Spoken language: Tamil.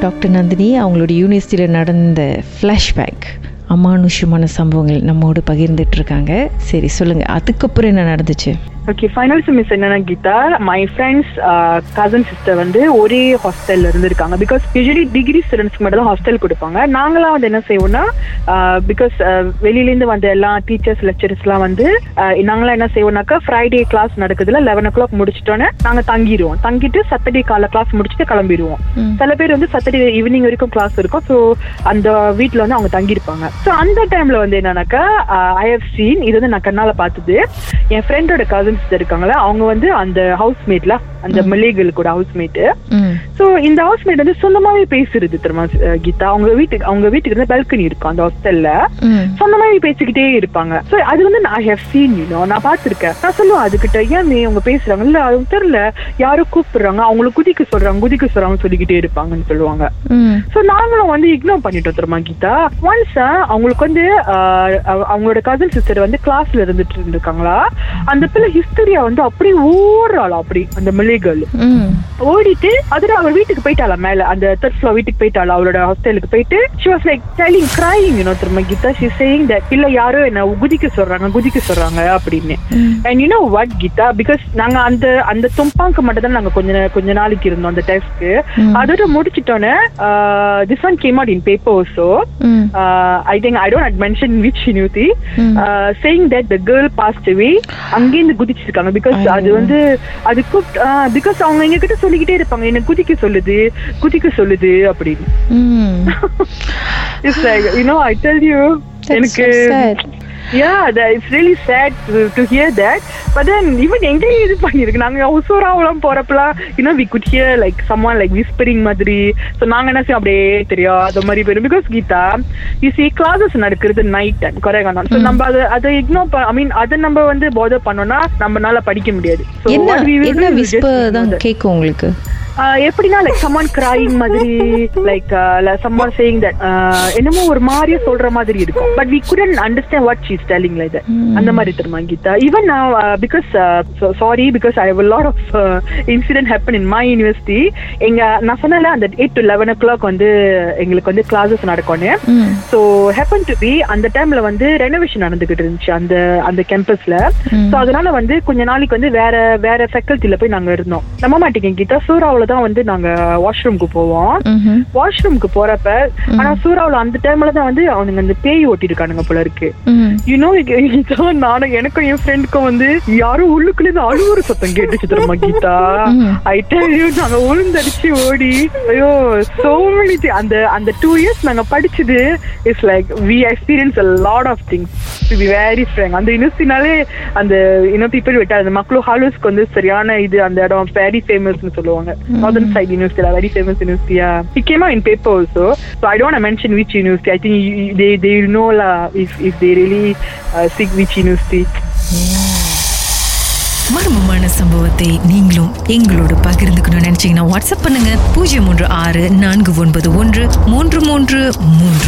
டாக்டர் நந்தினி அவங்களோட யூனிவர்சிட்டியில் நடந்த ஃப்ளாஷ்பேக் அமானுஷ்யமான சம்பவங்கள் நம்மோடு பகிர்ந்துட்டு இருக்காங்க. சரி சொல்லுங்க அதுக்கப்புறம் என்ன நடந்துச்சு? ஓகே ஃபைனல் செமிஸ்டர் என்னன்னா Geetha my friends cousin sister வந்து ஒரே ஹாஸ்டல்ல இருந்திருக்காங்க. பிகாஸ் யூஸ்வலி டிகிரி ஸ்டூடெண்ட்ஸ்க்கு மட்டும் தான் ஹாஸ்டல் கொடுப்பாங்க. நாங்களாம் வந்து என்ன செய்வோம்னா பிகாஸ் வெளியிலேருந்து வந்த எல்லா டீச்சர்ஸ் லெக்சரர்ஸ்லாம் வந்து ஆஹ், நாங்களாம் என்ன செய்வோம்னாக்கா ஃப்ரைடே கிளாஸ் நடக்குதுல லெவன் ஓ கிளாக் முடிச்சிட்டோன்னே நாங்கள் தங்கிடுவோம் தங்கிட்டு சாட்டர்டே காலை கிளாஸ் முடிச்சுட்டு கிளம்பிடுவோம். சில பேர் வந்து சாட்டர்டே ஈவினிங் வரைக்கும் கிளாஸ் இருக்கும். ஸோ அந்த வீட்டில் வந்து அவங்க தங்கியிருப்பாங்க. ஸோ அந்த டைம்ல வந்து என்னன்னாக்கா ஐ ஹவ் சீன் இது வந்து நான் கண்ணால பார்த்தது என் ஃப்ரெண்டோட கசின்ஸ் இருக்காங்களா அவங்க வந்து அந்த ஹவுஸ்மேட்ல அந்த மல்லிகள் கூட ஹவுஸ்மேட்டு சோ இந்த ஹவுஸ்மேட் வந்து சொந்தமாவே பேசுறது தெரியுமா கீதா? அவங்க வீட்டுக்கு அவங்க வீட்டுக்கு வந்து பால்கனி இருக்கும் அந்த ஹாஸ்டல்ல சொந்தமாவே பேசிக்கிட்டே இருப்பாங்க. சோ அது வந்து நான் ஹேவ் சீன் யூனோ நான் பார்த்திருக்கேன். நான் சொல்லுவேன் அதுகிட்ட ஏன் நீ அவங்க பேசுறாங்க? இல்ல அது தெரியல. யாரோ கூப்பிடுறாங்க. அவங்கள குதிக்க சொல்றாங்க குதிக்க சொல்றாங்க சொல்லிக்கிட்டே இருப்பாங்கன்னு சொல்லுவாங்க. சோ நாங்களும் வந்து இக்னோர் பண்ணிட்டோம் தெரியுமா கீதா? ஒன்ஸ் அவங்களுக்கு வந்து அவங்களோட கசன் சிஸ்டர் வந்து கிளாஸ்ல இருந்துட்டு இருந்திருக்காங்களா? அந்த பிள்ளை ஹிஸ்டரியா வந்து அப்படியே ஓடுறாளா அப்படி. அந்த ம். ஓடிட்டு அதுல அவர் வீட்டுக்கு போயிட்டாளா மேல அந்த தேர்ட் ஃப்ளோர் வீட்டுக்கு போயிட்டாளா அவளோட ஹாஸ்டலுக்கு போயிட்டு she was like telling crying you know திரும்ப கீதா ஷி சேயிங் தட் இல்ல யாரோ என்ன குதிக்க சொல்றாங்க குதிக்க சொல்றாங்க அப்படின்னு. And you know what Geetha? Because நாங்க அந்த அந்த தும்பாங்க மட்டும் தான் நாங்க கொஞ்ச கொஞ்ச நாளைக்கு இருந்தோம் அந்த டெஸ்ட்க்கு அதோட முடிச்சிட்டோன்னே this one came out in paper also I think I don't mention which Mm. Saying that the girl passed away அங்கேருந்து குதிச்சிருக்காங்க. பிகாஸ் அது வந்து அது பிகாஸ் அவங்க எங்க கிட்ட சொல்லிக்கிட்டே இருப்பாங்க. என்ன குதிக்க சொல்லுது குதிக்க சொல்லுது அப்படின்னு. It's like you know I tell you எனக்கு it's really sad to, to hear that. But then even எங்கேயும் இது பண்ணிருக்கு நாங்க உசோராவெல்லாம் போறப்பலாம் you know we could hear like someone like whispering மாதிரி. So நாங்க என்ன செய்வோம்? அப்படியே தெரியும். அது மாதிரி போயிடும். Because Geetha you see classes நடக்கிறது நைட் டைம் கரெக்டான so நம்ம அதை அதை இக்னோர் ஐ மீன் அதை நம்ம வந்து போதர் பண்ணோம்னா நம்மனால படிக்க முடியாது. So என்ன விஸ்பர் தான். கேட்கும் உங்களுக்கு? எப்படின்னா லைக் சம்மான் கிரைங் மாதிரி லைக் சம்மான் சேயிங் தட் என்னமோ ஒரு மாதிரியே சொல்ற மாதிரி இருக்கும். But we couldn't understand what she's telling like அந்த மாதிரி தெரியுமா கீதா? ஈவன் நான் because sorry because I have lot of incident happen in my university எங்க நான் சொன்னல அந்த eight to eleven o'clock வந்து எங்களுக்கு வந்து கிளாஸஸ் நடக்கும்னு. ஸோ ஹேப்பன் டு பி அந்த டைம்ல வந்து ரெனோவேஷன் நடந்துகிட்டு இருந்துச்சு அந்த அந்த கேம்பஸ்ல ஸோ அதனால வந்து கொஞ்ச நாளைக்கு வந்து வேற வேற ஃபேக்கல்ட்டில போய் நாங்க இருந்தோம். நம்ப மாட்டேங்க கீதா. சூறாவுல தான் வந்து நாங்க வாஷ்ரூம்க்கு போவோம். வாஷ்ரூம்க்கு போறப்ப ஆனா சூறாவுல அந்த டைம்ல தான் வந்து அவனுங்க அந்த பேய் ஓட்டிருக்கானுங்க போல இருக்கு. யூனோ நானும் எனக்கும் என் ஃப்ரெண்டுக்கும் வந்து யாரும் உள்ளுக்குள்ள இருந்து அழுவுற சத்தம் கேட்டுச்சு தெரியுமா கீதா. ஐ டெல் யூ நாங்க உளுந்தடிச்சு ஓடி ஐயோ சோ மெனி அந்த அந்த டூ இயர்ஸ் நாங்க படிச்சது it's like we experience a lot of things to be very frank அந்த யூனிவர்சிட்டினாலே அந்த இன்னும் பீப்பிள் விட்டா அந்த மக்களும் ஹாலூஸ்க்கு வந்து சரியான இது அந்த இடம் வெரி ஃபேமஸ்னு சொல்லுவாங்க. Northern side university very famous யூனிவர்சிட்டியா came in paper also so I don't mention which university I think they they know law if if they really sick which university மர்மமான சம்பவத்தை நீங்களும் எங்களோடு பகிர்ந்துக்கணும்னு நினைச்சீங்கன்னா வாட்ஸ்அப் பண்ணுங்க. பூஜ்ஜியம் மூன்று ஆறு நான்கு ஒன்பது ஒன்று மூன்று மூன்று மூன்று.